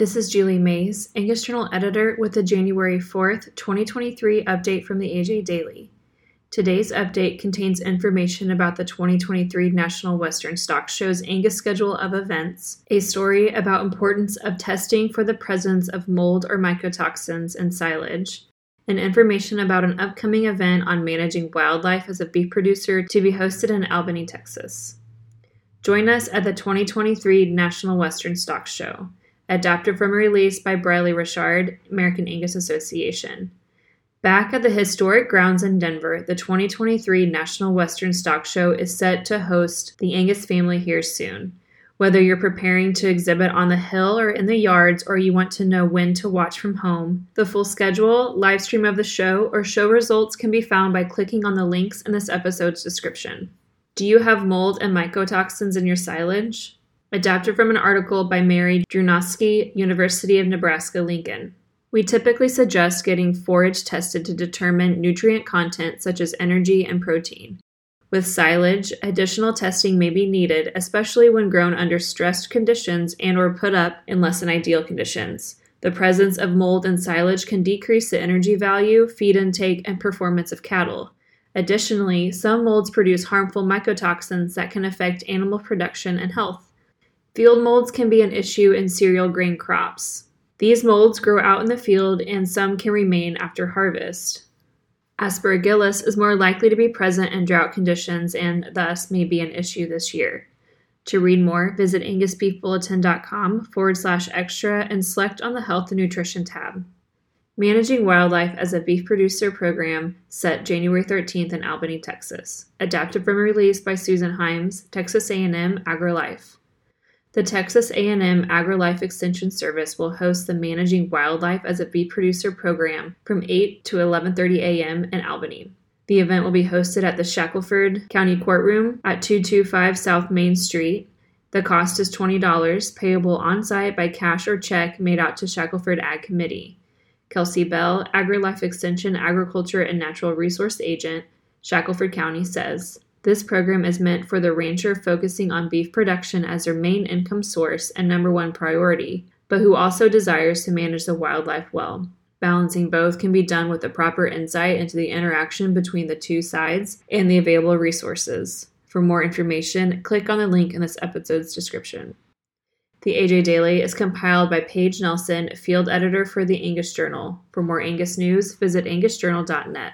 This is Julie Mays, Angus Journal editor, with the January 4th, 2023 update from the AJ Daily. Today's update contains information about the 2023 National Western Stock Show's Angus schedule of events, a story about importance of testing for the presence of mold or mycotoxins in silage, and information about an upcoming event on managing wildlife as a beef producer to be hosted in Albany, Texas. Join us at the 2023 National Western Stock Show adapted from a release by Briley Richard, American Angus Association. Back at the historic grounds in Denver, the 2023 National Western Stock Show is set to host the Angus family here soon. Whether you're preparing to exhibit on the hill or in the yards, or you want to know when to watch from home, the full schedule, live stream of the show, or show results can be found by clicking on the links in this episode's description. Do you have mold and mycotoxins in your silage? Adapted from an article by Mary Drewnoski, University of Nebraska Lincoln. We typically suggest getting forage tested to determine nutrient content such as energy and protein. With silage, additional testing may be needed, especially when grown under stressed conditions and or put up in less than ideal conditions. The presence of mold in silage can decrease the energy value, feed intake, and performance of cattle. Additionally, some molds produce harmful mycotoxins that can affect animal production and health. Field molds can be an issue in cereal grain crops. These molds grow out in the field and some can remain after harvest. Aspergillus is more likely to be present in drought conditions and thus may be an issue this year. To read more, visit angusbeefbulletin.com forward slash extra and select on the Health and Nutrition tab. Managing Wildlife as a Beef Producer program set January 13th in Albany, Texas. Adapted from a release by Susan Himes, Texas A&M AgriLife. The Texas A&M AgriLife Extension Service will host the Managing Wildlife as a Bee Producer program from 8 to 11:30 a.m. in Albany. The event will be hosted at the Shackelford County Courtroom at 225 South Main Street. The cost is $20, payable on site by cash or check made out to Shackelford Ag Committee. Kelsey Bell, AgriLife Extension Agriculture and Natural Resource Agent, Shackelford County says, this program is meant for the rancher focusing on beef production as their main income source and number one priority, but who also desires to manage the wildlife well. Balancing both can be done with the proper insight into the interaction between the two sides and the available resources. For more information, click on the link in this episode's description. The AJ Daily is compiled by Paige Nelson, field editor for the Angus Journal. For more Angus news, visit angusjournal.net.